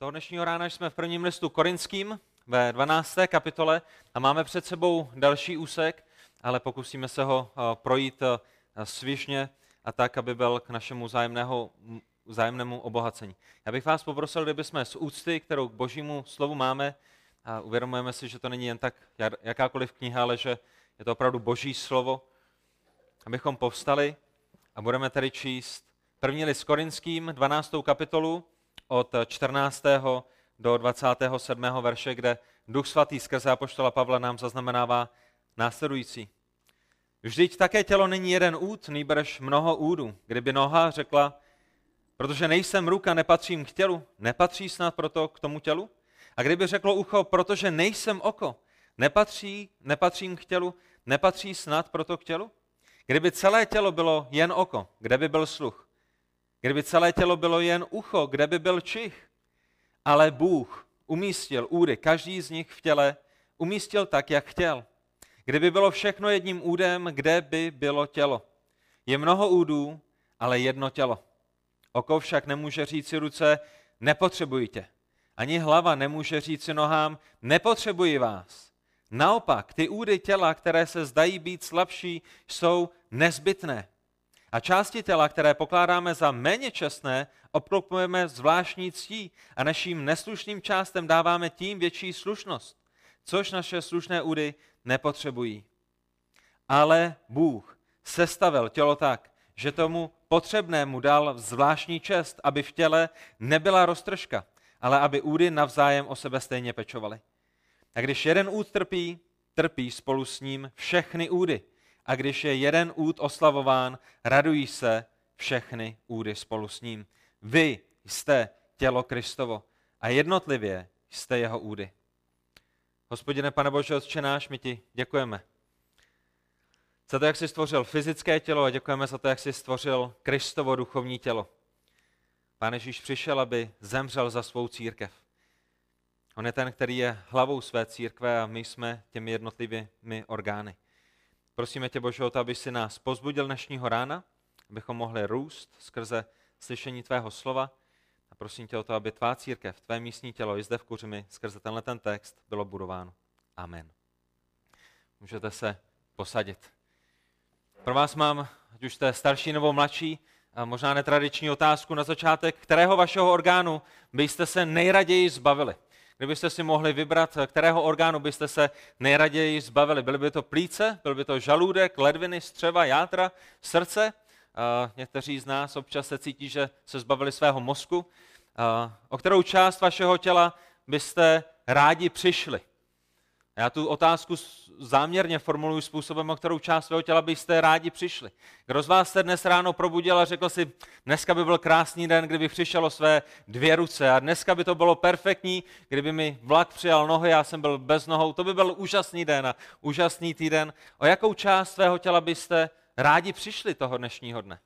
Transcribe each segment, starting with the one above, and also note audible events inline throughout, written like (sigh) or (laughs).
Toho dnešního rána jsme v prvním listu Korinským ve 12. kapitole a máme před sebou další úsek, ale pokusíme se ho eh, projít eh, svižně a tak, aby byl k našemu zájemného, zájemnému obohacení. Já bych vás poprosil, kdyby jsme z úcty, kterou k božímu slovu máme, a uvědomujeme si, že to není jen tak jakákoliv kniha, ale že je to opravdu boží slovo, abychom povstali a budeme tedy číst první list Korinským, 12. kapitolu, od 14. do 27. verše, kde Duch Svatý skrze Apoštola Pavla nám zaznamenává následující. Vždyť také tělo není jeden út, nýbrž mnoho údů. Kdyby noha řekla, protože nejsem ruka, nepatřím k tělu, nepatří snad proto k tomu tělu? A kdyby řeklo ucho, protože nejsem oko, nepatří, nepatřím k tělu, nepatří snad proto k tělu? Kdyby celé tělo bylo jen oko, kde by byl sluch? Kdyby celé tělo bylo jen ucho, kde by byl čich? Ale Bůh umístil údy, každý z nich v těle, umístil tak, jak chtěl. Kdyby bylo všechno jedním údem, kde by bylo tělo? Je mnoho údů, ale jedno tělo. Oko však nemůže říci ruce, nepotřebuji tě. Ani hlava nemůže říci nohám, nepotřebuji vás. Naopak, ty údy těla, které se zdají být slabší, jsou nezbytné. A části těla, které pokládáme za méně čestné, obklopujeme zvláštní ctí a naším neslušným částem dáváme tím větší slušnost, což naše slušné údy nepotřebují. Ale Bůh sestavil tělo tak, že tomu potřebnému dal zvláštní čest, aby v těle nebyla roztržka, ale aby údy navzájem o sebe stejně pečovaly. A když jeden úd trpí, trpí spolu s ním všechny údy a když je jeden úd oslavován, radují se všechny údy spolu s ním. Vy jste tělo Kristovo a jednotlivě jste jeho údy. Hospodine, pane Bože, Otče náš, my ti děkujeme. Za to, jak jsi stvořil fyzické tělo a děkujeme za to, jak jsi stvořil Kristovo duchovní tělo. Pán Ježíš přišel, aby zemřel za svou církev. On je ten, který je hlavou své církve a my jsme těmi jednotlivými orgány. Prosíme tě, Bože, o to, aby si nás pozbudil dnešního rána, abychom mohli růst skrze slyšení tvého slova. A prosím tě o to, aby tvá církev, tvé místní tělo i zde v Kuřimi skrze tenhle ten text bylo budováno. Amen. Můžete se posadit. Pro vás mám, ať už jste starší nebo mladší, možná netradiční otázku na začátek. Kterého vašeho orgánu byste se nejraději zbavili? Kdybyste si mohli vybrat, kterého orgánu byste se nejraději zbavili. Byly by to plíce, byl by to žaludek, ledviny, střeva, játra, srdce. Někteří z nás občas se cítí, že se zbavili svého mozku. O kterou část vašeho těla byste rádi přišli? Já tu otázku záměrně formuluji způsobem, o kterou část svého těla byste rádi přišli. Kdo z vás se dnes ráno probudil a řekl si, dneska by byl krásný den, kdyby přišel o své dvě ruce a dneska by to bylo perfektní, kdyby mi vlak přijal nohy, já jsem byl bez nohou, to by byl úžasný den a úžasný týden. O jakou část svého těla byste rádi přišli toho dnešního dne?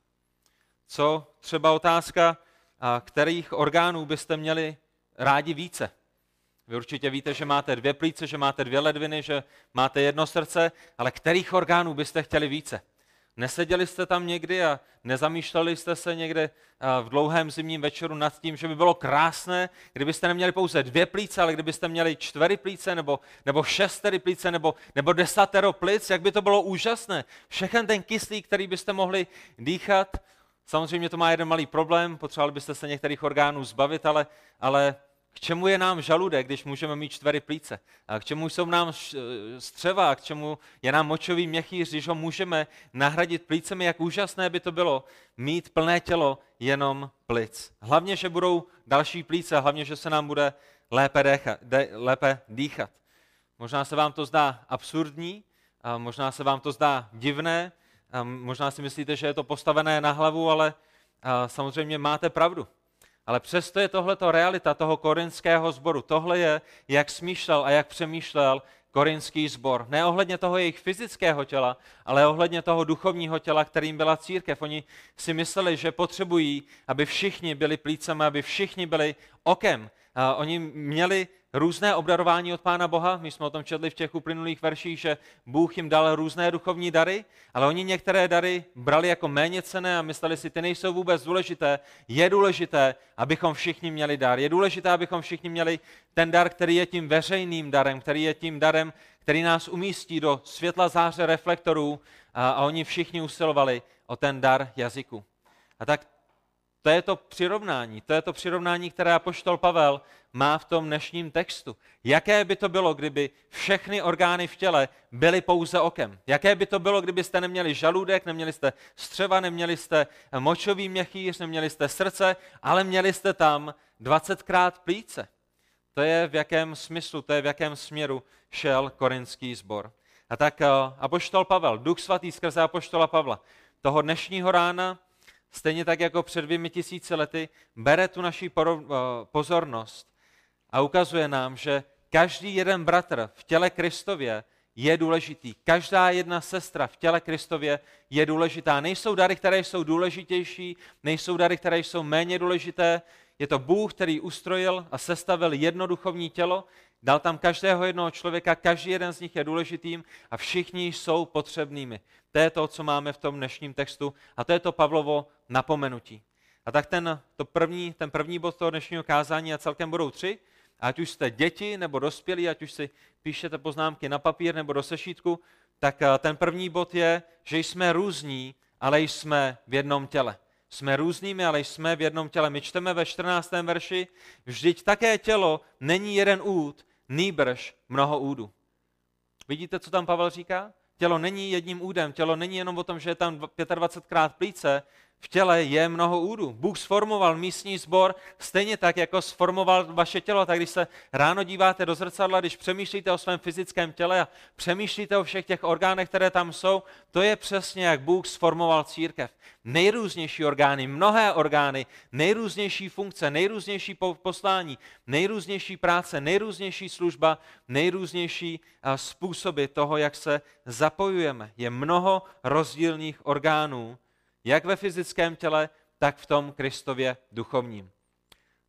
Co třeba otázka, kterých orgánů byste měli rádi více? Vy určitě víte, že máte dvě plíce, že máte dvě ledviny, že máte jedno srdce, ale kterých orgánů byste chtěli více? Neseděli jste tam někdy a nezamýšleli jste se někde v dlouhém zimním večeru nad tím, že by bylo krásné, kdybyste neměli pouze dvě plíce, ale kdybyste měli čtyři plíce, nebo, nebo šestery plíce, nebo, nebo desatero plic, jak by to bylo úžasné. Všechen ten kyslík, který byste mohli dýchat, samozřejmě to má jeden malý problém, potřebovali byste se některých orgánů zbavit, ale, ale k čemu je nám žaludek, když můžeme mít čtvery plíce? A k čemu jsou nám střeva? K čemu je nám močový měchýř, když ho můžeme nahradit plícemi? Jak úžasné by to bylo mít plné tělo jenom plic. Hlavně, že budou další plíce, hlavně, že se nám bude lépe, dechat, de, lépe dýchat. Možná se vám to zdá absurdní, a možná se vám to zdá divné, a možná si myslíte, že je to postavené na hlavu, ale samozřejmě máte pravdu. Ale přesto je tohleto realita toho korinského sboru. Tohle je, jak smýšlel a jak přemýšlel korinský sbor. Ne ohledně toho jejich fyzického těla, ale ohledně toho duchovního těla, kterým byla církev. Oni si mysleli, že potřebují, aby všichni byli plícemi, aby všichni byli okem. A oni měli různé obdarování od Pána Boha. My jsme o tom četli v těch uplynulých verších, že Bůh jim dal různé duchovní dary, ale oni některé dary brali jako méně cené a mysleli si, ty nejsou vůbec důležité. Je důležité, abychom všichni měli dar. Je důležité, abychom všichni měli ten dar, který je tím veřejným darem, který je tím darem, který nás umístí do světla záře reflektorů a, a oni všichni usilovali o ten dar jazyku. A tak to je to přirovnání, to je to přirovnání, které apoštol Pavel má v tom dnešním textu. Jaké by to bylo, kdyby všechny orgány v těle byly pouze okem? Jaké by to bylo, kdybyste neměli žaludek, neměli jste střeva, neměli jste močový měchýř, neměli jste srdce, ale měli jste tam 20krát plíce? To je v jakém smyslu, to je v jakém směru šel korinský sbor. A tak eh, apoštol Pavel, duch svatý skrze apoštola Pavla, toho dnešního rána stejně tak jako před dvěmi tisíci lety, bere tu naši eh, pozornost a ukazuje nám, že každý jeden bratr v těle Kristově je důležitý. Každá jedna sestra v těle Kristově je důležitá. Nejsou dary, které jsou důležitější, nejsou dary, které jsou méně důležité. Je to Bůh, který ustrojil a sestavil jedno duchovní tělo, dal tam každého jednoho člověka, každý jeden z nich je důležitým a všichni jsou potřebnými. To je to, co máme v tom dnešním textu a to je to Pavlovo napomenutí. A tak ten, to první, ten první bod toho dnešního kázání a celkem budou tři, ať už jste děti nebo dospělí, ať už si píšete poznámky na papír nebo do sešítku, tak eh, ten první bod je, že jsme různí, ale jsme v jednom těle. Jsme různými, ale jsme v jednom těle. My čteme ve 14. verši, vždyť také tělo není jeden úd, nýbrž mnoho údů. Vidíte, co tam Pavel říká? Tělo není jedním údem, tělo není jenom o tom, že je tam 25krát plíce, v těle je mnoho údů. Bůh sformoval místní sbor stejně tak, jako sformoval vaše tělo. Tak když se ráno díváte do zrcadla, když přemýšlíte o svém fyzickém těle a přemýšlíte o všech těch orgánech, které tam jsou, to je přesně, jak Bůh sformoval církev. Nejrůznější orgány, mnohé orgány, nejrůznější funkce, nejrůznější poslání, nejrůznější práce, nejrůznější služba, nejrůznější způsoby toho, jak se zapojujeme. Je mnoho rozdílných orgánů, jak ve fyzickém těle, tak v tom Kristově duchovním.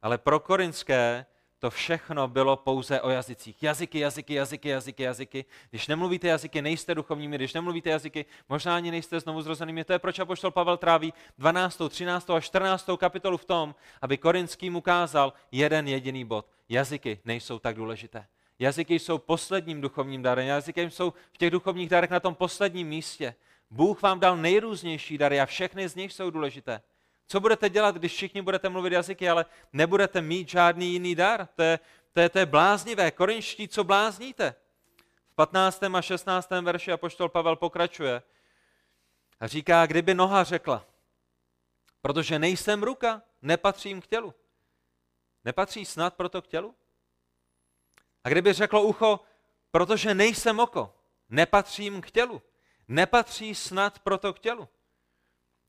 Ale pro korinské to všechno bylo pouze o jazycích. Jazyky, jazyky, jazyky, jazyky, jazyky. Když nemluvíte jazyky, nejste duchovními, když nemluvíte jazyky, možná ani nejste znovu zrozenými. To je proč apoštol Pavel tráví 12., 13. a 14. kapitolu v tom, aby korinským ukázal jeden jediný bod. Jazyky nejsou tak důležité. Jazyky jsou posledním duchovním darem. Jazyky jsou v těch duchovních darech na tom posledním místě. Bůh vám dal nejrůznější dary a všechny z nich jsou důležité. Co budete dělat, když všichni budete mluvit jazyky, ale nebudete mít žádný jiný dar? To je, to je, to je bláznivé. Korinští, co blázníte? V 15. a 16. verši apoštol Pavel pokračuje a říká, kdyby noha řekla, protože nejsem ruka, nepatřím k tělu. Nepatří snad proto k tělu? A kdyby řeklo ucho, protože nejsem oko, nepatřím k tělu nepatří snad proto k tělu.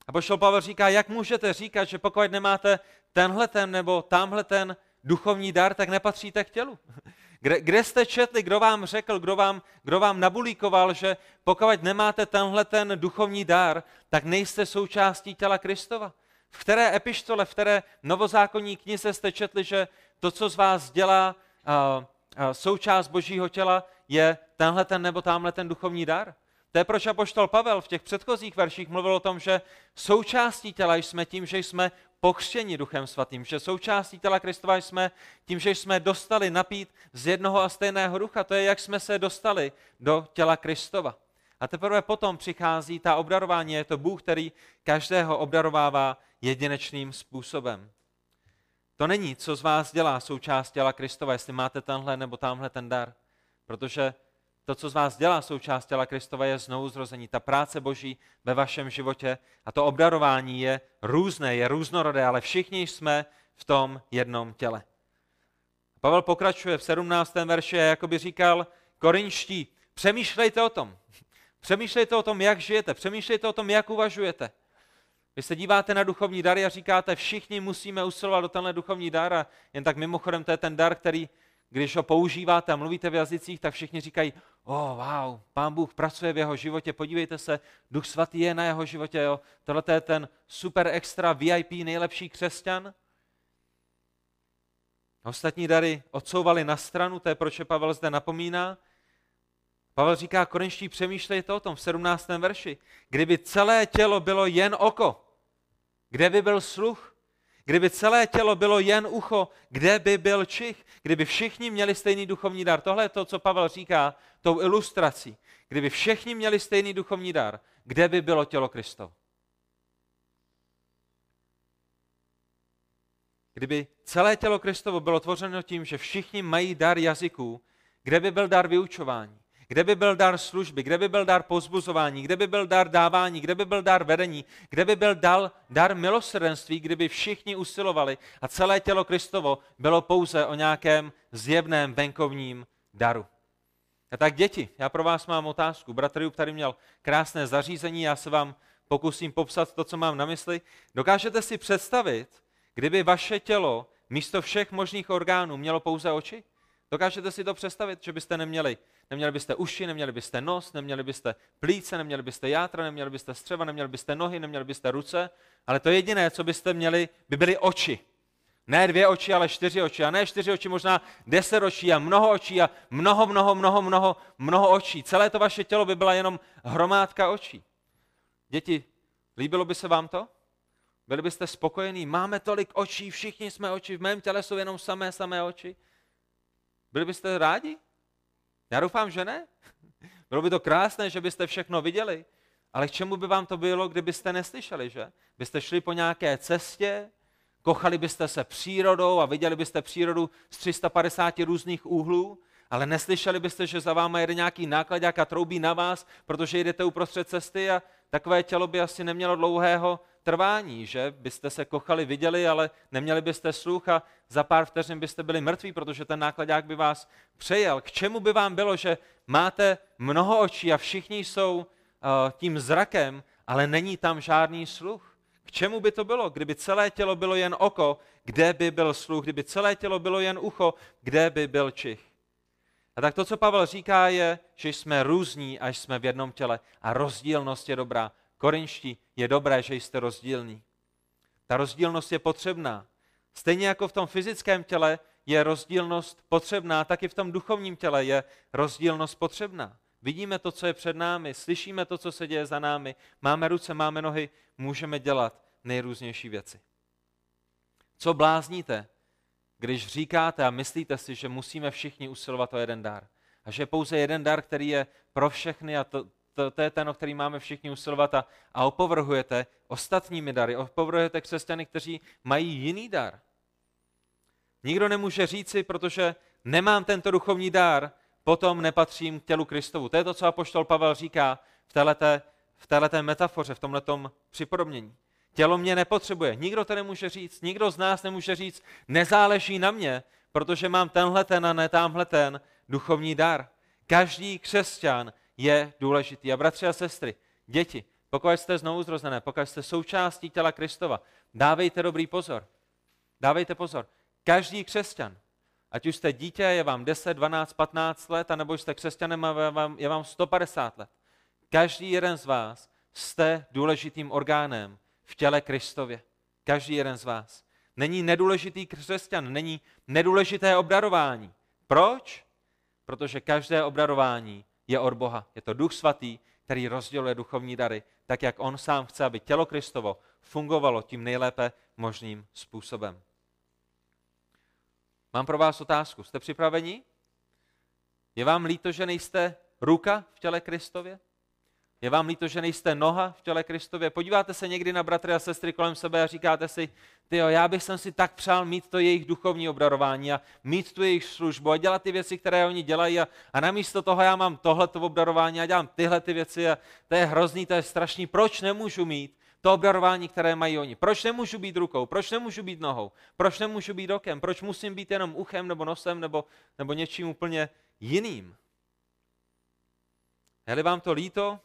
A pošel Pavel říká, jak můžete říkat, že pokud nemáte tenhle ten nebo tamhle ten duchovní dar, tak nepatříte k tělu. (laughs) Kde, kde jste četli, kdo vám řekl, kdo vám, kdo vám nabulíkoval, že pokud nemáte tenhle ten duchovní dar, tak nejste součástí těla Kristova? V které epištole, v které novozákonní knize jste četli, že to, co z vás dělá uh, uh, součást božího těla, je tenhle ten nebo tamhle ten duchovní dar? To je proč apoštol Pavel v těch předchozích verších mluvil o tom, že součástí těla jsme tím, že jsme pokřtěni Duchem Svatým, že součástí těla Kristova jsme tím, že jsme dostali napít z jednoho a stejného ducha. To je, jak jsme se dostali do těla Kristova. A teprve potom přichází ta obdarování. Je to Bůh, který každého obdarovává jedinečným způsobem. To není, co z vás dělá součást těla Kristova, jestli máte tenhle nebo tamhle ten dar. Protože to, co z vás dělá součást těla Kristova, je znovu zrození. Ta práce Boží ve vašem životě a to obdarování je různé, je různorodé, ale všichni jsme v tom jednom těle. Pavel pokračuje v 17. verši a jakoby říkal, korinští, přemýšlejte o tom. Přemýšlejte o tom, jak žijete, přemýšlejte o tom, jak uvažujete. Vy se díváte na duchovní dary a říkáte, všichni musíme usilovat do tenhle duchovní dar a jen tak mimochodem to je ten dar, který když ho používáte a mluvíte v jazycích, tak všichni říkají, oh, wow, pán Bůh pracuje v jeho životě, podívejte se, duch svatý je na jeho životě, jo. tohle je ten super extra VIP nejlepší křesťan. Ostatní dary odsouvali na stranu, to je proč je Pavel zde napomíná. Pavel říká, korinští přemýšlejte o tom v 17. verši. Kdyby celé tělo bylo jen oko, kde by byl sluch? Kdyby celé tělo bylo jen ucho, kde by byl čich? Kdyby všichni měli stejný duchovní dar. Tohle je to, co Pavel říká tou ilustrací. Kdyby všichni měli stejný duchovní dar, kde by bylo tělo Kristovo? Kdyby celé tělo Kristovo bylo tvořeno tím, že všichni mají dar jazyků, kde by byl dar vyučování? Kde by byl dar služby, kde by byl dar pozbuzování, kde by byl dar dávání, kde by byl dar vedení, kde by byl dal dar milosrdenství, kdyby všichni usilovali a celé tělo Kristovo bylo pouze o nějakém zjevném venkovním daru. A tak děti, já pro vás mám otázku. Bratr tady měl krásné zařízení, já se vám pokusím popsat to, co mám na mysli. Dokážete si představit, kdyby vaše tělo místo všech možných orgánů mělo pouze oči? Dokážete si to představit, že byste neměli, neměli byste uši, neměli byste nos, neměli byste plíce, neměli byste játra, neměli byste střeva, neměli byste nohy, neměli byste ruce, ale to jediné, co byste měli, by byly oči. Ne dvě oči, ale čtyři oči. A ne čtyři oči, možná deset očí a mnoho očí a mnoho, mnoho, mnoho, mnoho, mnoho očí. Celé to vaše tělo by byla jenom hromádka očí. Děti, líbilo by se vám to? Byli byste spokojení? Máme tolik očí, všichni jsme oči, v mém těle jsou jenom samé, samé oči. Byli byste rádi? Já doufám, že ne. (laughs) Bylo by to krásné, že byste všechno viděli, ale k čemu by vám to bylo, kdybyste neslyšeli, že? Byste šli po nějaké cestě, kochali byste se přírodou a viděli byste přírodu z 350 různých úhlů, ale neslyšeli byste, že za váma jede nějaký nákladák a troubí na vás, protože jdete uprostřed cesty a takové tělo by asi nemělo dlouhého trvání, že byste se kochali, viděli, ale neměli byste sluch a za pár vteřin byste byli mrtví, protože ten nákladák by vás přejel. K čemu by vám bylo, že máte mnoho očí a všichni jsou uh, tím zrakem, ale není tam žádný sluch? K čemu by to bylo, kdyby celé tělo bylo jen oko, kde by byl sluch, kdyby celé tělo bylo jen ucho, kde by byl čich? A tak to, co Pavel říká, je, že jsme různí, až jsme v jednom těle a rozdílnost je dobrá. Korinští, je dobré, že jste rozdílní. Ta rozdílnost je potřebná. Stejně jako v tom fyzickém těle je rozdílnost potřebná, tak i v tom duchovním těle je rozdílnost potřebná. Vidíme to, co je před námi, slyšíme to, co se děje za námi, máme ruce, máme nohy, můžeme dělat nejrůznější věci. Co blázníte, když říkáte a myslíte si, že musíme všichni usilovat o jeden dar? A že je pouze jeden dar, který je pro všechny a to, to, to je ten, o který máme všichni usilovat a, a opovrhujete ostatními dary, opovrhujete křesťany, kteří mají jiný dar. Nikdo nemůže říci, protože nemám tento duchovní dar, potom nepatřím k tělu Kristovu. To je to, co apoštol Pavel říká v této, v této metafoře, v tomto připodobnění. Tělo mě nepotřebuje. Nikdo to nemůže říct. Nikdo z nás nemůže říct, nezáleží na mě, protože mám tenhle ten a ne tamhle ten duchovní dar. Každý křesťan je důležitý. A bratři a sestry, děti, pokud jste znovu zrozené, pokud jste součástí těla Kristova, dávejte dobrý pozor. Dávejte pozor. Každý křesťan, ať už jste dítě, je vám 10, 12, 15 let, anebo jste křesťanem a je vám, je vám 150 let. Každý jeden z vás jste důležitým orgánem v těle Kristově. Každý jeden z vás. Není nedůležitý křesťan, není nedůležité obdarování. Proč? Protože každé obdarování je od Boha. Je to Duch Svatý, který rozděluje duchovní dary, tak jak On sám chce, aby tělo Kristovo fungovalo tím nejlépe možným způsobem. Mám pro vás otázku. Jste připraveni? Je vám líto, že nejste ruka v těle Kristově? Je vám líto, že nejste noha v těle Kristově? Podíváte se někdy na bratry a sestry kolem sebe a říkáte si, ty jo, já bych jsem si tak přál mít to jejich duchovní obdarování a mít tu jejich službu a dělat ty věci, které oni dělají a, a namísto toho já mám tohleto obdarování a dělám tyhle ty věci a to je hrozný, to je strašný. Proč nemůžu mít to obdarování, které mají oni? Proč nemůžu být rukou? Proč nemůžu být nohou? Proč nemůžu být okem? Proč musím být jenom uchem nebo nosem nebo, nebo něčím úplně jiným? Je vám to líto,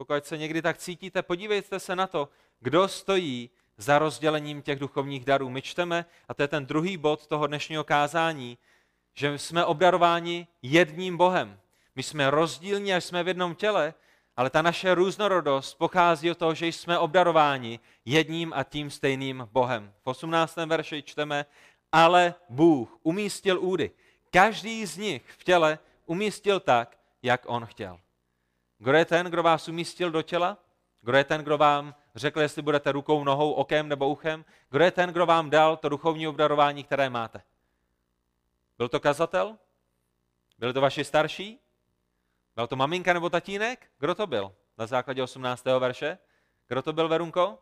pokud se někdy tak cítíte, podívejte se na to, kdo stojí za rozdělením těch duchovních darů. My čteme, a to je ten druhý bod toho dnešního kázání, že jsme obdarováni jedním Bohem. My jsme rozdílní a jsme v jednom těle, ale ta naše různorodost pochází od toho, že jsme obdarováni jedním a tím stejným Bohem. V 18. verši čteme, ale Bůh umístil údy. Každý z nich v těle umístil tak, jak on chtěl. Kdo je ten, kdo vás umístil do těla? Kdo je ten, kdo vám řekl, jestli budete rukou, nohou, okem nebo uchem? Kdo je ten, kdo vám dal to duchovní obdarování, které máte? Byl to kazatel? Byl to vaši starší? Byl to maminka nebo tatínek? Kdo to byl? Na základě 18. verše? Kdo to byl, Verunko?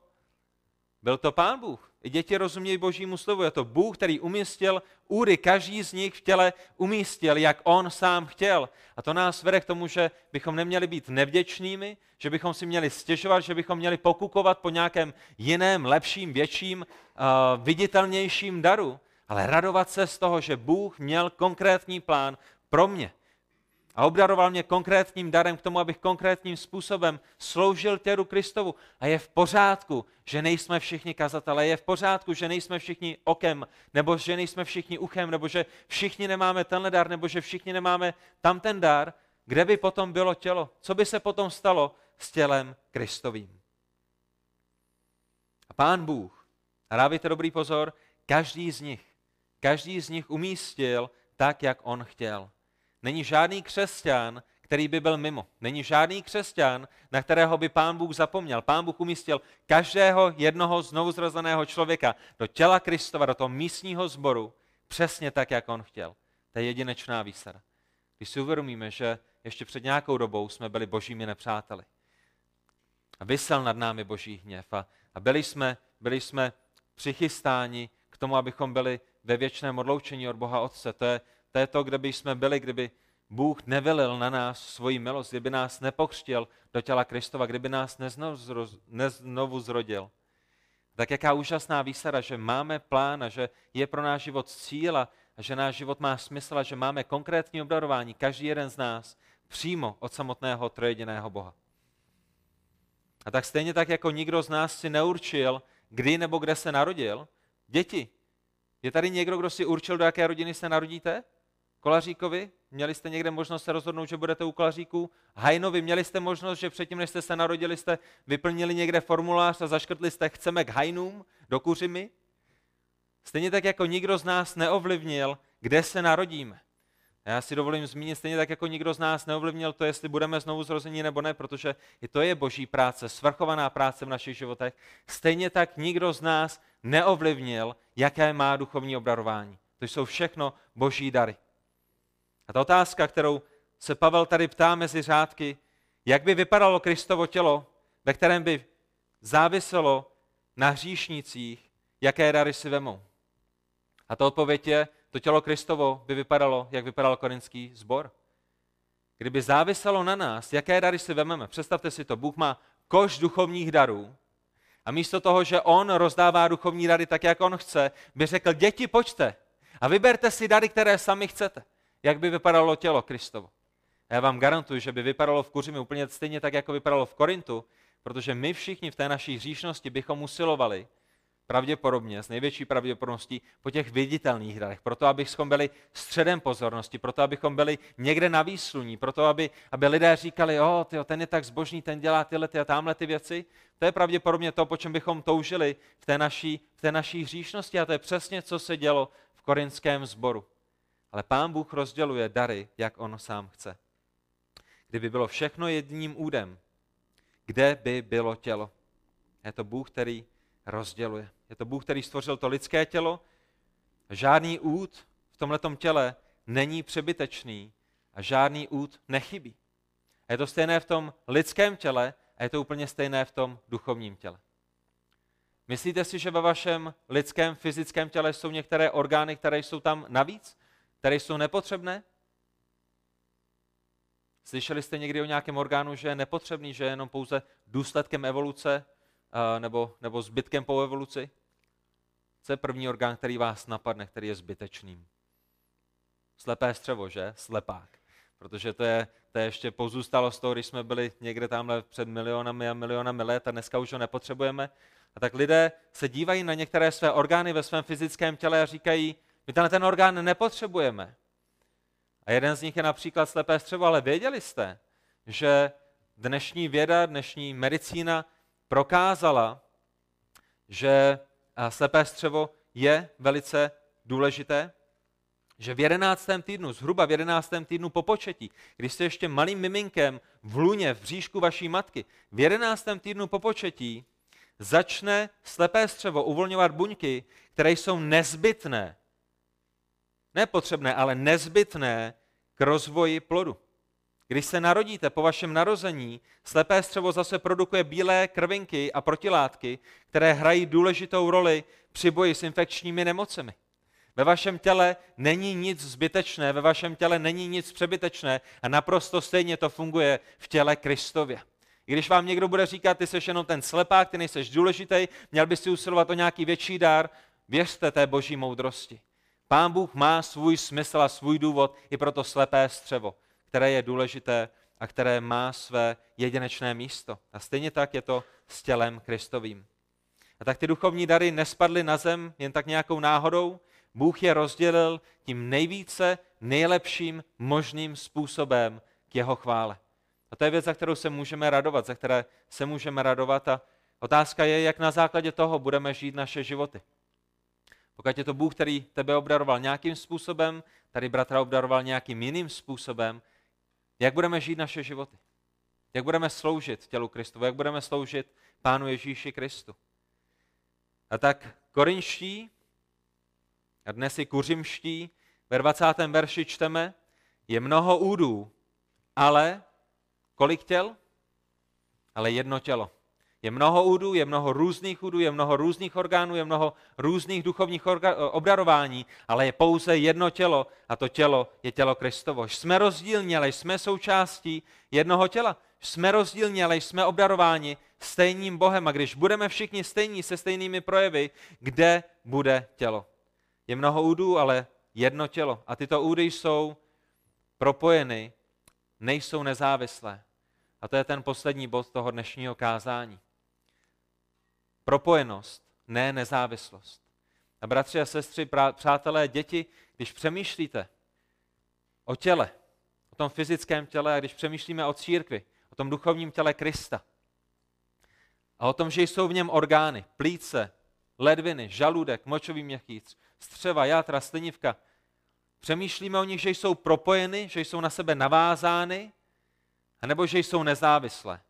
Byl to Pán Bůh. Děti rozumějí božímu slovu. Je to Bůh, který umístil úry, každý z nich v těle umístil, jak on sám chtěl. A to nás vede k tomu, že bychom neměli být nevděčnými, že bychom si měli stěžovat, že bychom měli pokukovat po nějakém jiném, lepším, větším, uh, viditelnějším daru, ale radovat se z toho, že Bůh měl konkrétní plán pro mě, a obdaroval mě konkrétním darem k tomu, abych konkrétním způsobem sloužil těru Kristovu. A je v pořádku, že nejsme všichni kazatelé, je v pořádku, že nejsme všichni okem, nebo že nejsme všichni uchem, nebo že všichni nemáme tenhle dar, nebo že všichni nemáme tam ten dar, kde by potom bylo tělo? Co by se potom stalo s tělem Kristovým? A pán Bůh, a dávajte dobrý pozor, každý z nich, každý z nich umístil tak, jak on chtěl. Není žádný křesťan, který by byl mimo. Není žádný křesťan, na kterého by pán Bůh zapomněl. Pán Bůh umístil každého jednoho znovuzrozeného člověka do těla Kristova, do toho místního sboru, přesně tak, jak on chtěl. To je jedinečná výsada. Když si uvědomíme, že ještě před nějakou dobou jsme byli božími nepřáteli. A vysel nad námi boží hněv. A, a byli, jsme, byli jsme přichystáni k tomu, abychom byli ve věčném odloučení od Boha Otce. To je, to je to, kde by jsme byli, kdyby Bůh nevylil na nás svoji milost, kdyby nás nepokřtil do těla Kristova, kdyby nás neznovu zrodil. Tak jaká úžasná výsada, že máme plán a že je pro náš život cíl a že náš život má smysl a že máme konkrétní obdarování, každý jeden z nás, přímo od samotného trojediného Boha. A tak stejně tak, jako nikdo z nás si neurčil, kdy nebo kde se narodil, děti, je tady někdo, kdo si určil, do jaké rodiny se narodíte? Kolaříkovi? Měli jste někde možnost se rozhodnout, že budete u Kolaříků? Hajnovi, měli jste možnost, že předtím, než jste se narodili, jste vyplnili někde formulář a zaškrtli jste, chceme k hajnům, do kuřimy? Stejně tak, jako nikdo z nás neovlivnil, kde se narodíme. Já si dovolím zmínit stejně tak, jako nikdo z nás neovlivnil to, jestli budeme znovu zrození nebo ne, protože i to je boží práce, svrchovaná práce v našich životech. Stejně tak nikdo z nás neovlivnil, jaké má duchovní obdarování. To jsou všechno boží dary. A ta otázka, kterou se Pavel tady ptá mezi řádky, jak by vypadalo Kristovo tělo, ve kterém by záviselo na hříšnicích, jaké dary si vemou. A ta odpověď je, to tělo Kristovo by vypadalo, jak vypadal korinský sbor. Kdyby záviselo na nás, jaké dary si vememe, představte si to, Bůh má koš duchovních darů a místo toho, že on rozdává duchovní dary tak, jak on chce, by řekl, děti, pojďte a vyberte si dary, které sami chcete jak by vypadalo tělo Kristovo. A já vám garantuju, že by vypadalo v Kuřimi úplně stejně tak, jako vypadalo v Korintu, protože my všichni v té naší hříšnosti bychom usilovali pravděpodobně, s největší pravděpodobností, po těch viditelných darech, proto abychom byli středem pozornosti, proto abychom byli někde na výsluní, proto aby, aby lidé říkali, o, tyjo, ten je tak zbožný, ten dělá tyhle ty a tamhle ty věci. To je pravděpodobně to, po čem bychom toužili v té naší, v té naší hříšnosti a to je přesně, co se dělo v korinském sboru. Ale pán Bůh rozděluje dary, jak on sám chce. Kdyby bylo všechno jedním údem, kde by bylo tělo? Je to Bůh, který rozděluje. Je to Bůh, který stvořil to lidské tělo. Žádný úd v tomhletom těle není přebytečný a žádný úd nechybí. A je to stejné v tom lidském těle a je to úplně stejné v tom duchovním těle. Myslíte si, že ve vašem lidském fyzickém těle jsou některé orgány, které jsou tam navíc? Které jsou nepotřebné? Slyšeli jste někdy o nějakém orgánu, že je nepotřebný, že je jenom pouze důsledkem evoluce nebo, nebo zbytkem po evoluci? Co je první orgán, který vás napadne, který je zbytečným? Slepé střevo, že? Slepák. Protože to je, to je ještě pozůstalo z toho, když jsme byli někde tamhle před milionami a milionami let a dneska už ho nepotřebujeme. A tak lidé se dívají na některé své orgány ve svém fyzickém těle a říkají, my tenhle ten orgán nepotřebujeme. A jeden z nich je například slepé střevo, ale věděli jste, že dnešní věda, dnešní medicína prokázala, že slepé střevo je velice důležité, že v jedenáctém týdnu, zhruba v jedenáctém týdnu po početí, když jste ještě malým miminkem v luně, v bříšku vaší matky, v jedenáctém týdnu po početí začne slepé střevo uvolňovat buňky, které jsou nezbytné, ne potřebné, ale nezbytné k rozvoji plodu. Když se narodíte po vašem narození, slepé střevo zase produkuje bílé krvinky a protilátky, které hrají důležitou roli při boji s infekčními nemocemi. Ve vašem těle není nic zbytečné, ve vašem těle není nic přebytečné a naprosto stejně to funguje v těle Kristově. I když vám někdo bude říkat, ty jsi jenom ten slepák, ty nejsi důležitý, měl bys si usilovat o nějaký větší dar, věřte té boží moudrosti. Pán Bůh má svůj smysl a svůj důvod i pro to slepé střevo, které je důležité a které má své jedinečné místo. A stejně tak je to s tělem Kristovým. A tak ty duchovní dary nespadly na zem jen tak nějakou náhodou, Bůh je rozdělil tím nejvíce, nejlepším možným způsobem k jeho chvále. A to je věc, za kterou se můžeme radovat, za které se můžeme radovat. A otázka je, jak na základě toho budeme žít naše životy. Pokud je to Bůh, který tebe obdaroval nějakým způsobem, tady bratra obdaroval nějakým jiným způsobem, jak budeme žít naše životy? Jak budeme sloužit tělu Kristu? Jak budeme sloužit Pánu Ježíši Kristu? A tak korinští a dnes i kuřimští, ve 20. verši čteme, je mnoho údů, ale kolik těl? Ale jedno tělo. Je mnoho údů, je mnoho různých údů, je mnoho různých orgánů, je mnoho různých duchovních obdarování, ale je pouze jedno tělo a to tělo je tělo Kristovo. Jsme rozdílní, ale jsme součástí jednoho těla. Jsme rozdílní, ale jsme obdarováni stejným Bohem a když budeme všichni stejní se stejnými projevy, kde bude tělo? Je mnoho údů, ale jedno tělo. A tyto údy jsou propojeny, nejsou nezávislé. A to je ten poslední bod toho dnešního kázání. Propojenost, ne nezávislost. A bratři a sestry, přátelé, děti, když přemýšlíte o těle, o tom fyzickém těle, a když přemýšlíme o církvi, o tom duchovním těle Krista, a o tom, že jsou v něm orgány, plíce, ledviny, žaludek, močový měchýř, střeva, játra, slinivka. Přemýšlíme o nich, že jsou propojeny, že jsou na sebe navázány, anebo že jsou nezávislé.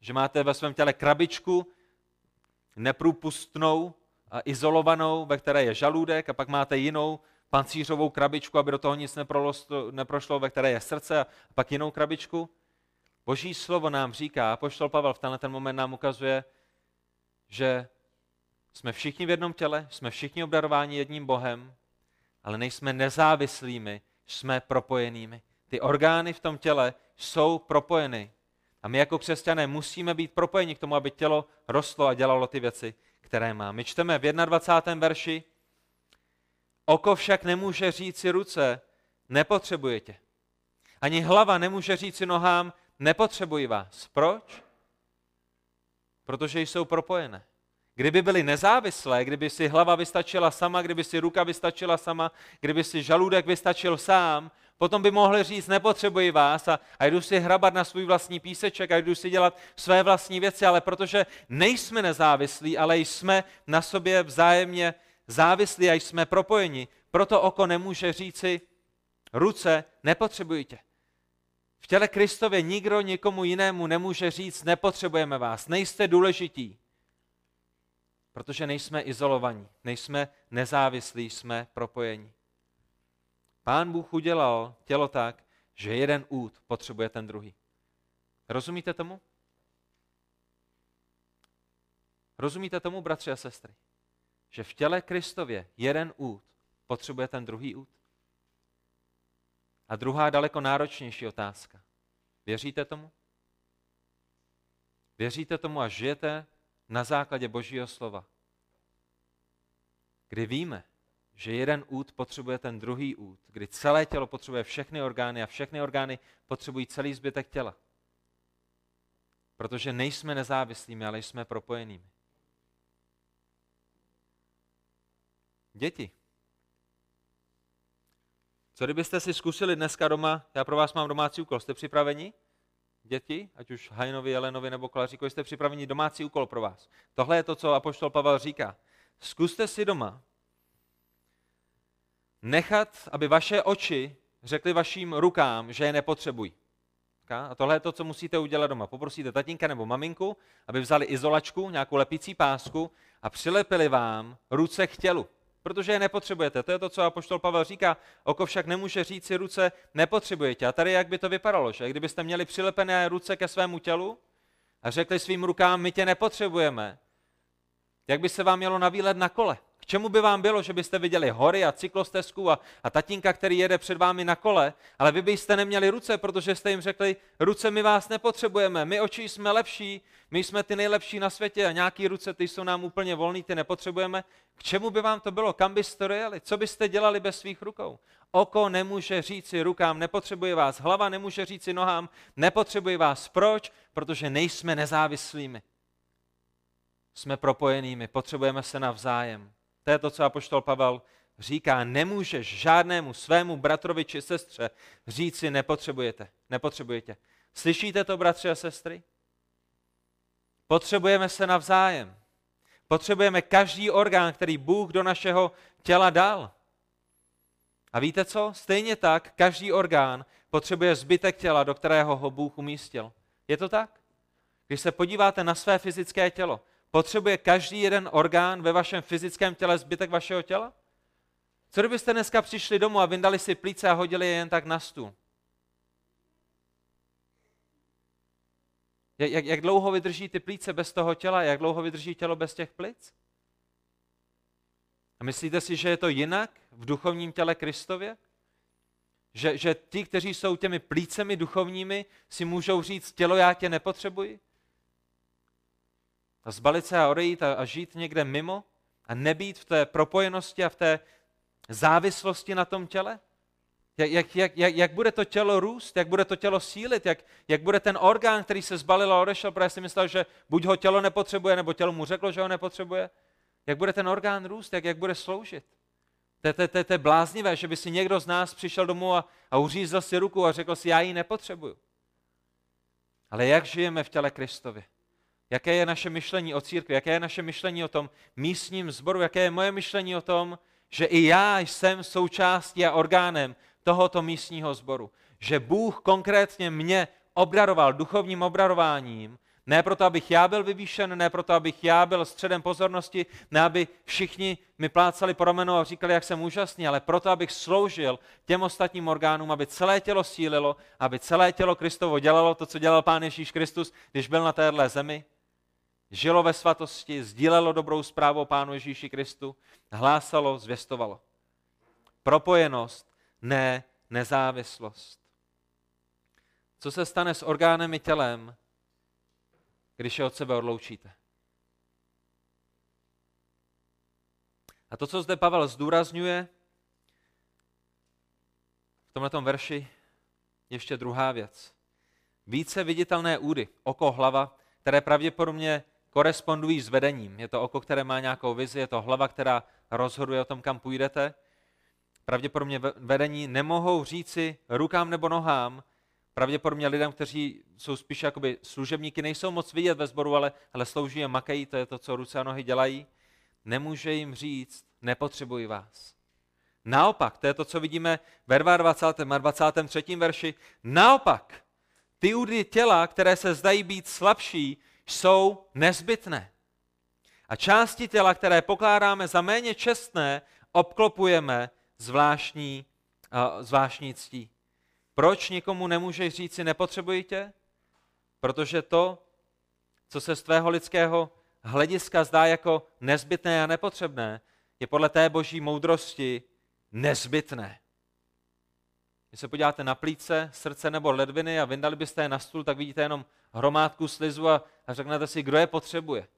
Že máte ve svém těle krabičku neprůpustnou a izolovanou, ve které je žaludek, a pak máte jinou pancířovou krabičku, aby do toho nic neprošlo, ve které je srdce, a pak jinou krabičku. Boží slovo nám říká, a poštol Pavel v tenhle ten moment nám ukazuje, že jsme všichni v jednom těle, jsme všichni obdarováni jedním Bohem, ale nejsme nezávislými, jsme propojenými. Ty orgány v tom těle jsou propojeny. A my jako křesťané musíme být propojeni k tomu, aby tělo rostlo a dělalo ty věci, které má. My čteme v 21. verši, oko však nemůže říci ruce, nepotřebuje tě. Ani hlava nemůže říci nohám, nepotřebuji vás. Proč? Protože jsou propojené. Kdyby byly nezávislé, kdyby si hlava vystačila sama, kdyby si ruka vystačila sama, kdyby si žaludek vystačil sám, potom by mohli říct, nepotřebuji vás a, a jdu si hrabat na svůj vlastní píseček a jdu si dělat své vlastní věci, ale protože nejsme nezávislí, ale jsme na sobě vzájemně závislí a jsme propojeni, proto oko nemůže říci, ruce, nepotřebuji tě. V těle Kristově nikdo nikomu jinému nemůže říct, nepotřebujeme vás, nejste důležití. Protože nejsme izolovaní, nejsme nezávislí, jsme propojení. Pán Bůh udělal tělo tak, že jeden út potřebuje ten druhý. Rozumíte tomu? Rozumíte tomu, bratři a sestry? Že v těle Kristově jeden út potřebuje ten druhý út? A druhá daleko náročnější otázka. Věříte tomu? Věříte tomu a žijete na základě Božího slova. Kdy víme, že jeden út potřebuje ten druhý út, kdy celé tělo potřebuje všechny orgány a všechny orgány potřebují celý zbytek těla. Protože nejsme nezávislými, ale jsme propojenými. Děti. Co kdybyste si zkusili dneska doma, já pro vás mám domácí úkol, jste připraveni? děti, ať už Hajnovi, Jelenovi nebo Kolaříkovi, jste připraveni domácí úkol pro vás. Tohle je to, co Apoštol Pavel říká. Zkuste si doma nechat, aby vaše oči řekly vašim rukám, že je nepotřebují. A tohle je to, co musíte udělat doma. Poprosíte tatínka nebo maminku, aby vzali izolačku, nějakou lepící pásku a přilepili vám ruce k tělu, protože je nepotřebujete. To je to, co apoštol Pavel říká. Oko však nemůže říct si ruce, nepotřebujete. A tady jak by to vypadalo, že kdybyste měli přilepené ruce ke svému tělu a řekli svým rukám, my tě nepotřebujeme, jak by se vám mělo na výlet na kole? K čemu by vám bylo, že byste viděli hory a cyklostezku a, a tatínka, který jede před vámi na kole, ale vy byste neměli ruce, protože jste jim řekli, ruce my vás nepotřebujeme, my oči jsme lepší, my jsme ty nejlepší na světě a nějaký ruce, ty jsou nám úplně volný, ty nepotřebujeme. K čemu by vám to bylo? Kam byste dojeli? Co byste dělali bez svých rukou? Oko nemůže říci rukám, nepotřebuje vás. Hlava nemůže říci nohám, nepotřebuje vás. Proč? Protože nejsme nezávislými. Jsme propojenými, potřebujeme se navzájem. To je to, co apoštol Pavel říká. Nemůžeš žádnému svému bratrovi či sestře říci nepotřebujete, nepotřebujete. Slyšíte to, bratři a sestry? Potřebujeme se navzájem. Potřebujeme každý orgán, který Bůh do našeho těla dal. A víte co? Stejně tak každý orgán potřebuje zbytek těla, do kterého ho Bůh umístil. Je to tak? Když se podíváte na své fyzické tělo, Potřebuje každý jeden orgán ve vašem fyzickém těle zbytek vašeho těla? Co kdybyste dneska přišli domů a vyndali si plíce a hodili je jen tak na stůl? Jak, jak dlouho vydrží ty plíce bez toho těla? Jak dlouho vydrží tělo bez těch plic? A myslíte si, že je to jinak v duchovním těle Kristově? Že, že ti, kteří jsou těmi plícemi duchovními, si můžou říct, tělo já tě nepotřebuji? A zbalit se a odejít a, a žít někde mimo a nebýt v té propojenosti a v té závislosti na tom těle? Jak, jak, jak, jak bude to tělo růst, jak bude to tělo sílit, jak, jak bude ten orgán, který se zbalil a odešel, protože si myslel, že buď ho tělo nepotřebuje, nebo tělo mu řeklo, že ho nepotřebuje. Jak bude ten orgán růst, jak, jak bude sloužit? To, to, to, to je bláznivé, že by si někdo z nás přišel domů a, a uřízl si ruku a řekl si, já ji nepotřebuju. Ale jak žijeme v těle Kristově? Jaké je naše myšlení o církvi, jaké je naše myšlení o tom místním sboru, jaké je moje myšlení o tom, že i já jsem součástí a orgánem tohoto místního sboru. Že Bůh konkrétně mě obdaroval duchovním obdarováním, ne proto, abych já byl vyvýšen, ne proto, abych já byl středem pozornosti, ne aby všichni mi plácali po ramenu a říkali, jak jsem úžasný, ale proto, abych sloužil těm ostatním orgánům, aby celé tělo sílilo, aby celé tělo Kristovo dělalo to, co dělal Pán Ježíš Kristus, když byl na téhle zemi, žilo ve svatosti, sdílelo dobrou zprávu o Pánu Ježíši Kristu, hlásalo, zvěstovalo. Propojenost, ne nezávislost. Co se stane s orgánem i tělem, když je od sebe odloučíte? A to, co zde Pavel zdůrazňuje v tomto verši, ještě druhá věc. Více viditelné údy, oko, hlava, které pravděpodobně korespondují s vedením. Je to oko, které má nějakou vizi, je to hlava, která rozhoduje o tom, kam půjdete. Pravděpodobně vedení nemohou říci rukám nebo nohám, pravděpodobně lidem, kteří jsou spíše jakoby služebníky, nejsou moc vidět ve sboru, ale, ale slouží a makají, to je to, co ruce a nohy dělají, nemůže jim říct, nepotřebuji vás. Naopak, to je to, co vidíme ve 22. a 23. verši, naopak, ty údy těla, které se zdají být slabší, jsou nezbytné. A části těla, které pokládáme za méně čestné, obklopujeme zvláštní, zvláštní ctí. Proč nikomu nemůžeš říct si nepotřebuji tě? Protože to, co se z tvého lidského hlediska zdá jako nezbytné a nepotřebné, je podle té boží moudrosti nezbytné. Když se podíváte na plíce, srdce nebo ledviny a vyndali byste je na stůl, tak vidíte jenom hromádku slizu a, a řeknete si, kdo je potřebuje.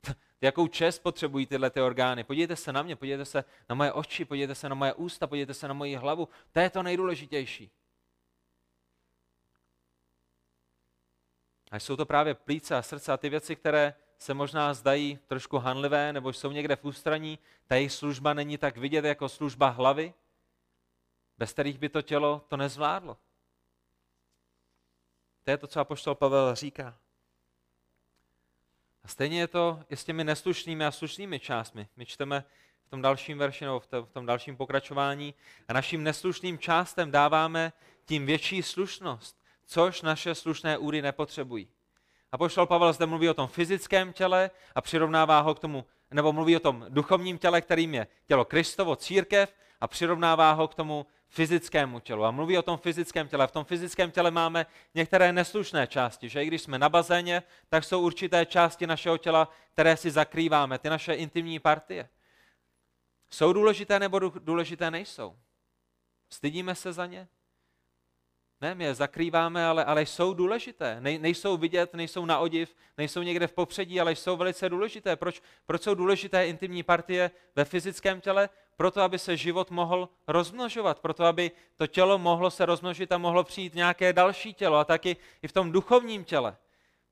(laughs) Jakou čest potřebují tyhle ty orgány? Podívejte se na mě, podívejte se na moje oči, podívejte se na moje ústa, podívejte se na moji hlavu. To je to nejdůležitější. A jsou to právě plíce a srdce a ty věci, které se možná zdají trošku hanlivé nebo jsou někde v ústraní, ta jejich služba není tak vidět jako služba hlavy, bez kterých by to tělo to nezvládlo. To je to, co apoštol Pavel říká. A stejně je to i s těmi neslušnými a slušnými částmi. My čteme v tom dalším verši nebo v tom dalším pokračování. A našim neslušným částem dáváme tím větší slušnost, což naše slušné úry nepotřebují. A poštol Pavel zde mluví o tom fyzickém těle a přirovnává ho k tomu, nebo mluví o tom duchovním těle, kterým je tělo Kristovo, církev, a přirovnává ho k tomu fyzickému tělu. A mluví o tom fyzickém těle. V tom fyzickém těle máme některé neslušné části, že i když jsme na bazéně, tak jsou určité části našeho těla, které si zakrýváme, ty naše intimní partie. Jsou důležité nebo důležité nejsou? Stydíme se za ně? Ne, my je zakrýváme, ale, ale jsou důležité. Ne, nejsou vidět, nejsou na odiv, nejsou někde v popředí, ale jsou velice důležité. Proč, proč jsou důležité intimní partie ve fyzickém těle? Proto, aby se život mohl rozmnožovat, proto, aby to tělo mohlo se rozmnožit a mohlo přijít nějaké další tělo. A taky i v tom duchovním těle.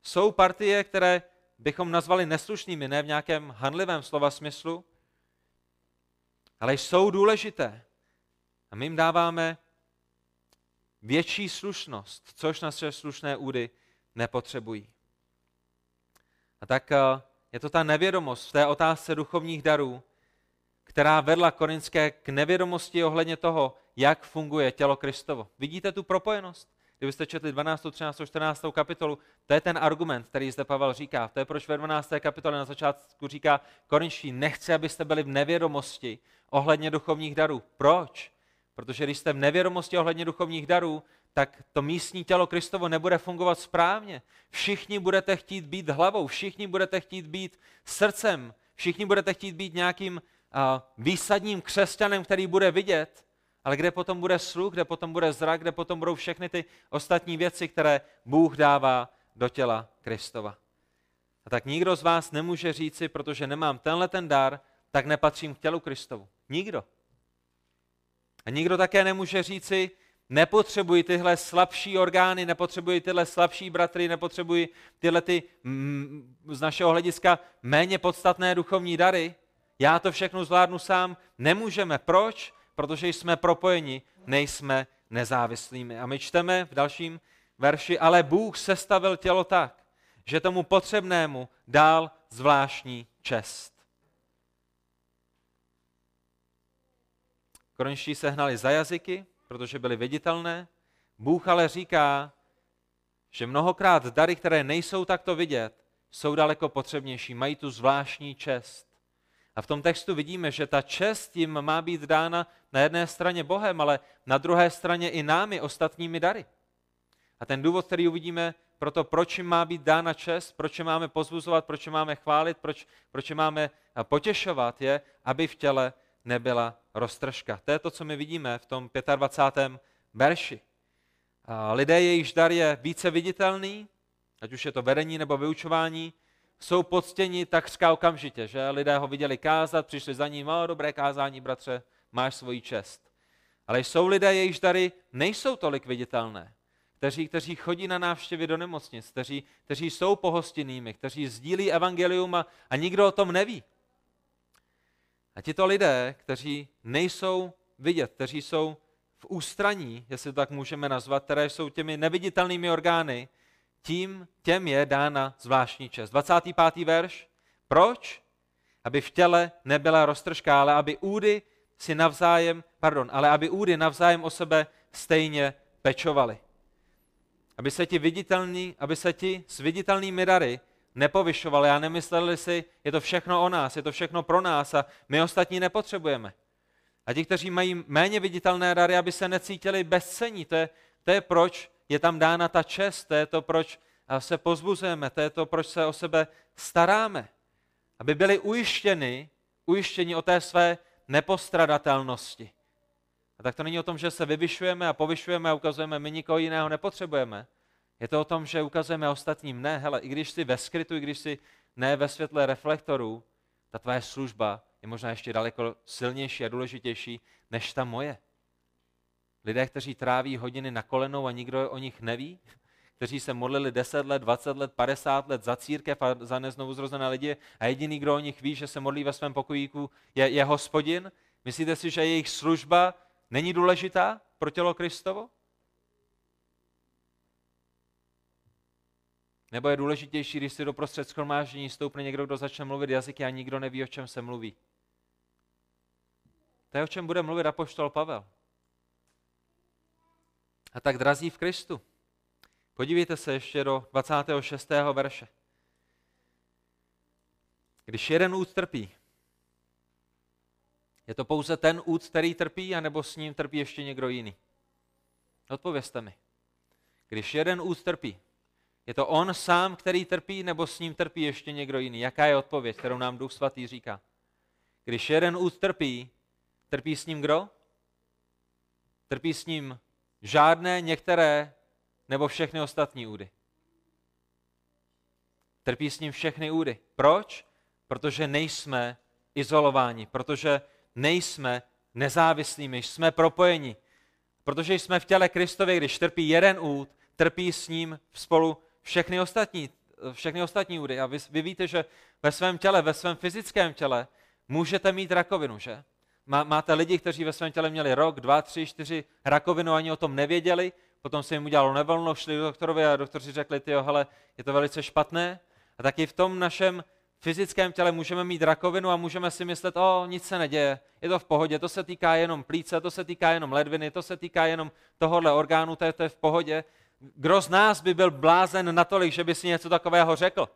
Jsou partie, které bychom nazvali neslušnými, ne v nějakém hanlivém slova smyslu, ale jsou důležité. A my jim dáváme větší slušnost, což naše slušné údy nepotřebují. A tak eh, je to ta nevědomost v té otázce duchovních darů, která vedla Korinské k nevědomosti ohledně toho, jak funguje tělo Kristovo. Vidíte tu propojenost? Kdybyste četli 12., 13., 14. kapitolu, to je ten argument, který zde Pavel říká. To je proč ve 12. kapitole na začátku říká Korinští, nechci, abyste byli v nevědomosti ohledně duchovních darů. Proč? Protože když jste v nevědomosti ohledně duchovních darů, tak to místní tělo Kristovo nebude fungovat správně. Všichni budete chtít být hlavou, všichni budete chtít být srdcem, všichni budete chtít být nějakým výsadním křesťanem, který bude vidět, ale kde potom bude sluch, kde potom bude zrak, kde potom budou všechny ty ostatní věci, které Bůh dává do těla Kristova. A tak nikdo z vás nemůže říci, protože nemám tenhle ten dar, tak nepatřím k tělu Kristovu. Nikdo. A nikdo také nemůže říci, nepotřebuji tyhle slabší orgány, nepotřebuji tyhle slabší bratry, nepotřebuji tyhle ty mm, z našeho hlediska méně podstatné duchovní dary. Já to všechno zvládnu sám. Nemůžeme. Proč? Protože jsme propojeni, nejsme nezávislými. A my čteme v dalším verši, ale Bůh sestavil tělo tak, že tomu potřebnému dal zvláštní čest. Korinští se hnali za jazyky, protože byly viditelné. Bůh ale říká, že mnohokrát dary, které nejsou takto vidět, jsou daleko potřebnější, mají tu zvláštní čest. A v tom textu vidíme, že ta čest jim má být dána na jedné straně Bohem, ale na druhé straně i námi, ostatními dary. A ten důvod, který uvidíme pro to, proč jim má být dána čest, proč je máme pozbuzovat, proč je máme chválit, proč, proč je máme potěšovat, je, aby v těle nebyla roztržka. To je to, co my vidíme v tom 25. verši. Lidé, jejichž dar je více viditelný, ať už je to vedení nebo vyučování, jsou poctěni takřka okamžitě, že lidé ho viděli kázat, přišli za ním, o, dobré kázání, bratře, máš svoji čest. Ale jsou lidé, jejichž dary nejsou tolik viditelné, kteří, kteří chodí na návštěvy do nemocnic, kteří, kteří jsou pohostinnými, kteří sdílí evangelium a, a nikdo o tom neví. A tito lidé, kteří nejsou vidět, kteří jsou v ústraní, jestli to tak můžeme nazvat, které jsou těmi neviditelnými orgány, tím těm je dána zvláštní čest. 25. verš. Proč? Aby v těle nebyla roztržka, ale aby údy si navzájem, pardon, ale aby údy navzájem o sebe stejně pečovali. Aby se ti viditelní, aby se ti s viditelnými dary nepovyšovali a nemysleli si, je to všechno o nás, je to všechno pro nás a my ostatní nepotřebujeme. A ti, kteří mají méně viditelné dary, aby se necítili bezcení, to je, to je proč je tam dána ta čest, to je to, proč se pozbuzujeme, to je to, proč se o sebe staráme. Aby byli ujištěni, ujištěni o té své nepostradatelnosti. A tak to není o tom, že se vyvyšujeme a povyšujeme a ukazujeme, my nikoho jiného nepotřebujeme, je to o tom, že ukazujeme ostatním, ne, hele, i když jsi ve skrytu, i když jsi ne ve světle reflektorů, ta tvoje služba je možná ještě daleko silnější a důležitější než ta moje. Lidé, kteří tráví hodiny na kolenou a nikdo o nich neví, kteří se modlili 10 let, 20 let, 50 let za církev a za neznovu zrozené lidi a jediný, kdo o nich ví, že se modlí ve svém pokojíku, je, je hospodin. Myslíte si, že jejich služba není důležitá pro tělo Kristovo? Nebo je důležitější, když si doprostřed schromáždění stoupne někdo, kdo začne mluvit jazyky a nikdo neví, o čem se mluví. To je, o čem bude mluvit apoštol Pavel. A tak drazí v Kristu. Podívejte se ještě do 26. verše. Když jeden úd trpí, je to pouze ten úd, který trpí, anebo s ním trpí ještě někdo jiný? Odpovězte mi. Když jeden úd trpí, je to on sám, který trpí, nebo s ním trpí ještě někdo jiný? Jaká je odpověď, kterou nám Duch Svatý říká? Když jeden úd trpí, trpí s ním kdo? Trpí s ním žádné, některé nebo všechny ostatní údy. Trpí s ním všechny údy. Proč? Protože nejsme izolováni, protože nejsme nezávislými, jsme propojeni. Protože jsme v těle Kristově, když trpí jeden úd, trpí s ním spolu všechny ostatní, všechny ostatní údy. A vy, vy víte, že ve svém těle, ve svém fyzickém těle můžete mít rakovinu, že? Má, máte lidi, kteří ve svém těle měli rok, dva, tři, čtyři rakovinu, ani o tom nevěděli, potom se jim udělalo nevolno, šli do doktorovi a doktoři řekli, ty hele, je to velice špatné. A taky v tom našem fyzickém těle můžeme mít rakovinu a můžeme si myslet, o, nic se neděje, je to v pohodě, to se týká jenom plíce, to se týká jenom ledviny, to se týká jenom tohohle orgánu, to je, to je v pohodě. Kdo z nás by byl blázen natolik, že by si něco takového řekl?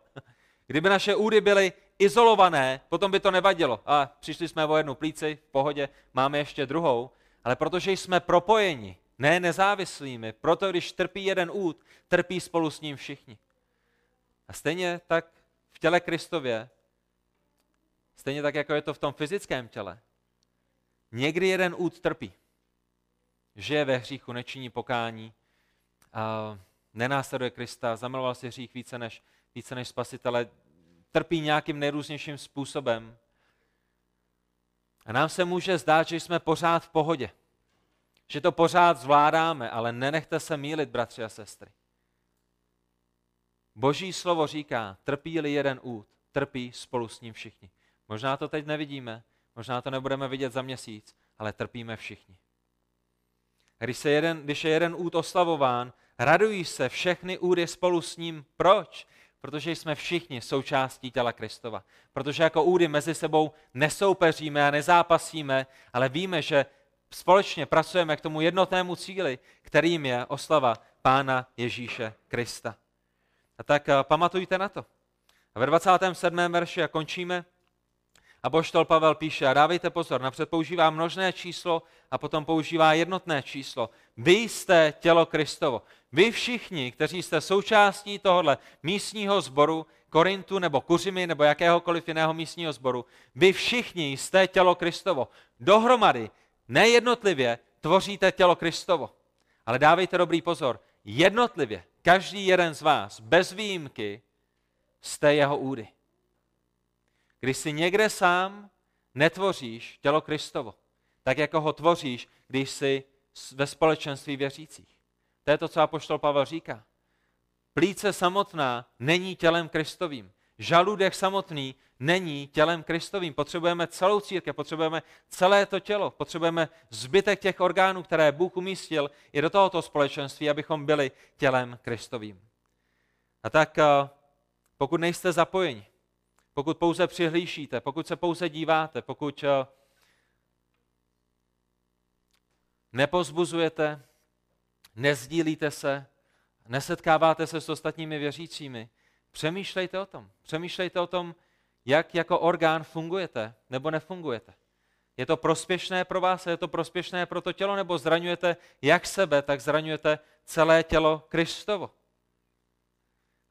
Kdyby naše údy byly izolované, potom by to nevadilo. A přišli jsme o jednu plíci, v pohodě, máme ještě druhou. Ale protože jsme propojeni, ne nezávislými, proto když trpí jeden úd, trpí spolu s ním všichni. A stejně tak v těle Kristově, stejně tak, jako je to v tom fyzickém těle, někdy jeden úd trpí. Žije ve hříchu, nečiní pokání, a nenásleduje Krista, zamiloval si hřích více než, více než spasitele, trpí nějakým nejrůznějším způsobem. A nám se může zdát, že jsme pořád v pohodě. Že to pořád zvládáme, ale nenechte se mílit, bratři a sestry. Boží slovo říká, trpí-li jeden úd, trpí spolu s ním všichni. Možná to teď nevidíme, možná to nebudeme vidět za měsíc, ale trpíme všichni. Když, se jeden, když je jeden úd oslavován, radují se všechny údy spolu s ním. Proč? Protože jsme všichni součástí těla Kristova. Protože jako údy mezi sebou nesoupeříme a nezápasíme, ale víme, že společně pracujeme k tomu jednotnému cíli, kterým je oslava Pána Ježíše Krista. A tak eh, pamatujte na to. A ve 27. verši a končíme. A boštol Pavel píše, a dávejte pozor, napřed používá množné číslo a potom používá jednotné číslo. Vy jste tělo Kristovo. Vy všichni, kteří jste součástí tohohle místního sboru, Korintu nebo Kuřimy nebo jakéhokoliv jiného místního sboru, vy všichni jste tělo Kristovo. Dohromady, nejednotlivě, tvoříte tělo Kristovo. Ale dávejte dobrý pozor, jednotlivě, každý jeden z vás, bez výjimky, jste jeho údy. Když si někde sám netvoříš tělo Kristovo, tak jako ho tvoříš, když jsi ve společenství věřících. To je to, co apoštol Pavel říká. Plíce samotná není tělem Kristovým. Žaludek samotný není tělem Kristovým. Potřebujeme celou církev, potřebujeme celé to tělo, potřebujeme zbytek těch orgánů, které Bůh umístil i do tohoto společenství, abychom byli tělem Kristovým. A tak eh, pokud nejste zapojeni, pokud pouze přihlíšíte, pokud se pouze díváte, pokud eh, nepozbuzujete, nezdílíte se, nesetkáváte se s ostatními věřícími, přemýšlejte o tom. Přemýšlejte o tom, jak jako orgán fungujete nebo nefungujete. Je to prospěšné pro vás, je to prospěšné pro to tělo, nebo zraňujete jak sebe, tak zraňujete celé tělo Kristovo.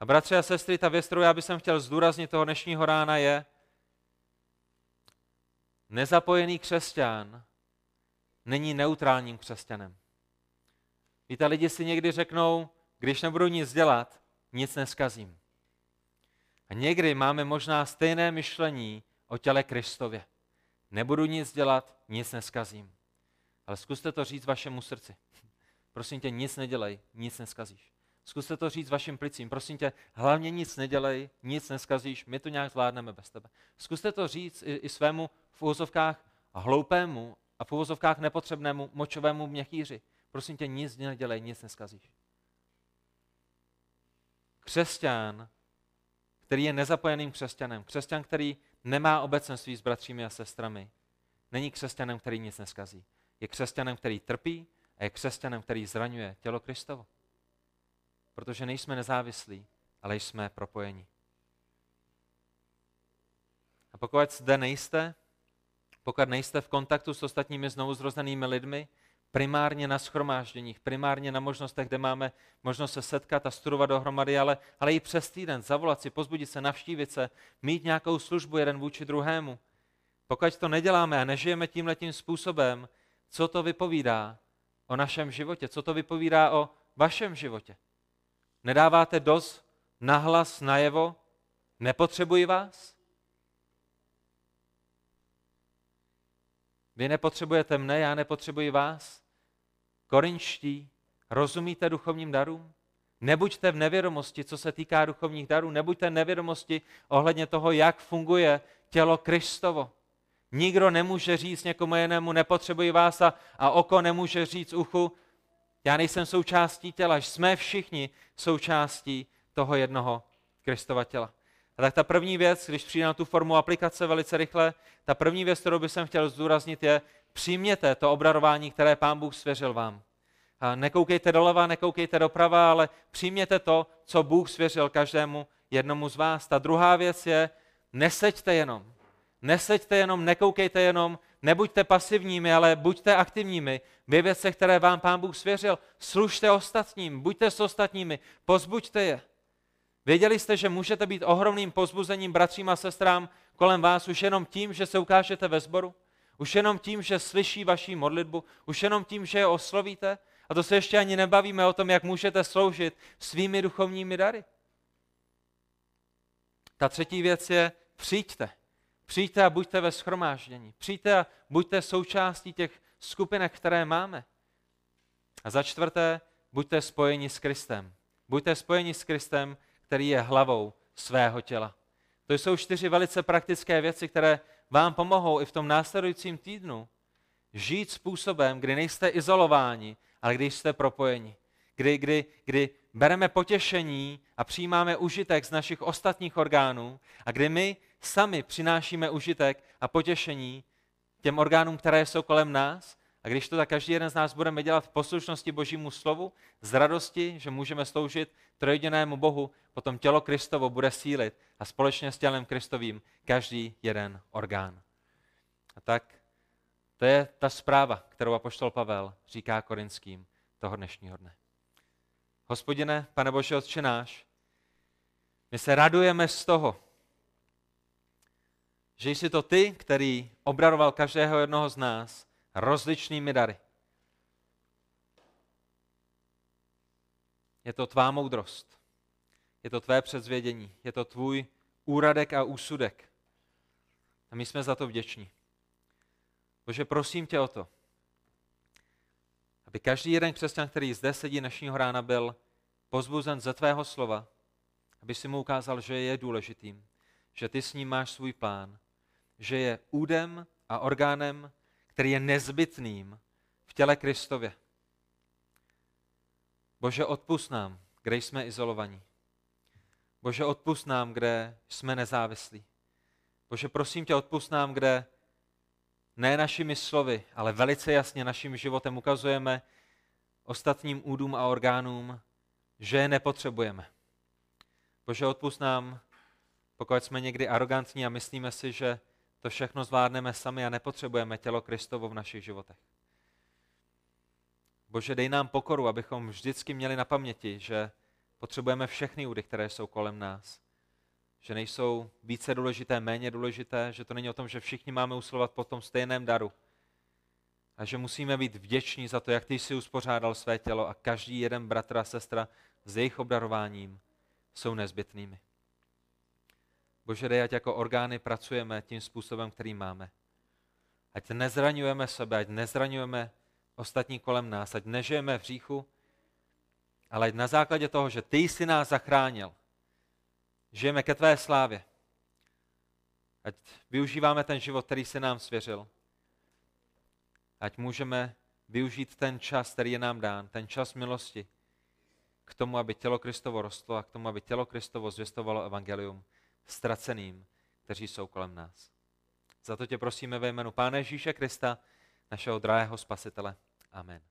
A bratři a sestry, ta věc, kterou já bych chtěl zdůraznit toho dnešního rána je, nezapojený křesťan není neutrálním křesťanem. Víte, lidi si někdy řeknou, když nebudu nic dělat, nic neskazím. A někdy máme možná stejné myšlení o těle Kristově. Nebudu nic dělat, nic neskazím. Ale zkuste to říct vašemu srdci. Prosím tě, nic nedělej, nic neskazíš. Zkuste to říct vašim plicím. Prosím tě, hlavně nic nedělej, nic neskazíš, my to nějak zvládneme bez tebe. Zkuste to říct i, i svému v úvozovkách hloupému a v úvozovkách nepotřebnému močovému měchýři. Prosím tě, nic nedělej, nic neskazíš. Křesťan, který je nezapojeným křesťanem, křesťan, který nemá obecenství s bratřími a sestrami, není křesťanem, který nic neskazí. Je křesťanem, který trpí a je křesťanem, který zraňuje tělo Kristovo. Protože nejsme nezávislí, ale jsme propojeni. A pokud zde nejste, pokud nejste v kontaktu s ostatními znovu zrozenými lidmi, primárně na schromážděních, primárně na možnostech, kde máme možnost se setkat a studovat dohromady, ale, ale i přes týden, zavolat si, pozbudit se, navštívit se, mít nějakou službu jeden vůči druhému. Pokud to neděláme a nežijeme tímhletím způsobem, co to vypovídá o našem životě, co to vypovídá o vašem životě. Nedáváte dost nahlas najevo, nepotřebuji vás? Vy nepotřebujete mne, já nepotřebuji vás? Korinští, rozumíte duchovním darům? Nebuďte v nevědomosti, co se týká duchovních darů, nebuďte v nevědomosti ohledně toho, jak funguje tělo Kristovo. Nikdo nemůže říct někomu jinému, nepotřebuji vás a, a oko nemůže říct uchu, já nejsem součástí těla, jsme všichni součástí toho jednoho Kristova těla. A tak ta první věc, když přijde na tu formu aplikace velice rychle, ta první věc, kterou bych chtěl zdůraznit, je přijměte to obrarování, které Pán Bůh svěřil vám. Nekoukejte doleva, nekoukejte doprava, ale přijměte to, co Bůh svěřil každému jednomu z vás. Ta druhá věc je, neseďte jenom. Neseďte jenom, nekoukejte jenom, nebuďte pasivními, ale buďte aktivními ve věcech, které vám Pán Bůh svěřil. Služte ostatním, buďte s ostatními, pozbuďte je. Věděli jste, že můžete být ohromným pozbuzením bratřím a sestrám kolem vás už jenom tím, že se ukážete ve sboru? Už jenom tím, že slyší vaší modlitbu? Už jenom tím, že je oslovíte? A to se ještě ani nebavíme o tom, jak můžete sloužit svými duchovními dary. Ta třetí věc je přijďte. Přijďte a buďte ve schromáždění. Přijďte a buďte součástí těch skupinek, které máme. A za čtvrté, buďte spojeni s Kristem. Buďte spojeni s Kristem, který je hlavou svého těla. To jsou čtyři velice praktické věci, které vám pomohou i v tom následujícím týdnu žít způsobem, kdy nejste izolováni, ale když jste propojeni. Kdy, kdy, kdy bereme potěšení a přijímáme užitek z našich ostatních orgánů a kdy my sami přinášíme užitek a potěšení těm orgánům, které jsou kolem nás a když to tak každý jeden z nás budeme dělat v poslušnosti Božímu slovu, z radosti, že můžeme sloužit trojedinému Bohu, potom tělo Kristovo bude sílit a společně s tělem Kristovým každý jeden orgán. A tak to je ta zpráva, kterou apoštol Pavel říká korinským toho dnešního dne. Hospodine, pane Bože, Otče náš, my se radujeme z toho, že jsi to ty, který obraroval každého jednoho z nás rozličnými dary. Je to tvá moudrost. Je to tvé předzvědění. Je to tvůj úradek a úsudek. A my jsme za to vděční. Bože, prosím tě o to, aby každý jeden křesťan, který zde sedí dnešního rána, byl pozbuzen ze tvého slova, aby si mu ukázal, že je důležitým, že ty s ním máš svůj plán, že je údem a orgánem, který je nezbytným v těle Kristově. Bože, odpust nám, kde jsme izolovaní. Bože, odpust nám, kde jsme nezávislí. Bože, prosím tě, odpust nám, kde ne našimi slovy, ale velice jasně naším životem ukazujeme ostatním údům a orgánům, že je nepotřebujeme. Bože, odpust nám, pokud jsme někdy arrogantní a myslíme si, že to všechno zvládneme sami a nepotřebujeme tělo Kristovo v našich životech. Bože, dej nám pokoru, abychom vždycky měli na paměti, že potřebujeme všechny údy, které jsou kolem nás. Že nejsou více důležité, méně důležité, že to není o tom, že všichni máme usilovat po tom stejném daru. A že musíme být vděční za to, jak ty jsi uspořádal své tělo a každý jeden bratr a sestra s jejich obdarováním jsou nezbytnými. Bože, dej, ať jako orgány pracujeme tím způsobem, který máme. Ať nezraňujeme sebe, ať nezraňujeme ostatní kolem nás, ať nežijeme v říchu, ale ať na základě toho, že ty jsi nás zachránil, žijeme ke tvé slávě. Ať využíváme ten život, který jsi nám svěřil. Ať můžeme využít ten čas, který je nám dán, ten čas milosti, k tomu, aby tělo Kristovo rostlo a k tomu, aby tělo Kristovo zvěstovalo evangelium ztraceným, kteří jsou kolem nás. Za to tě prosíme ve jménu Pána Ježíše Krista, našeho drahého spasitele. Amen.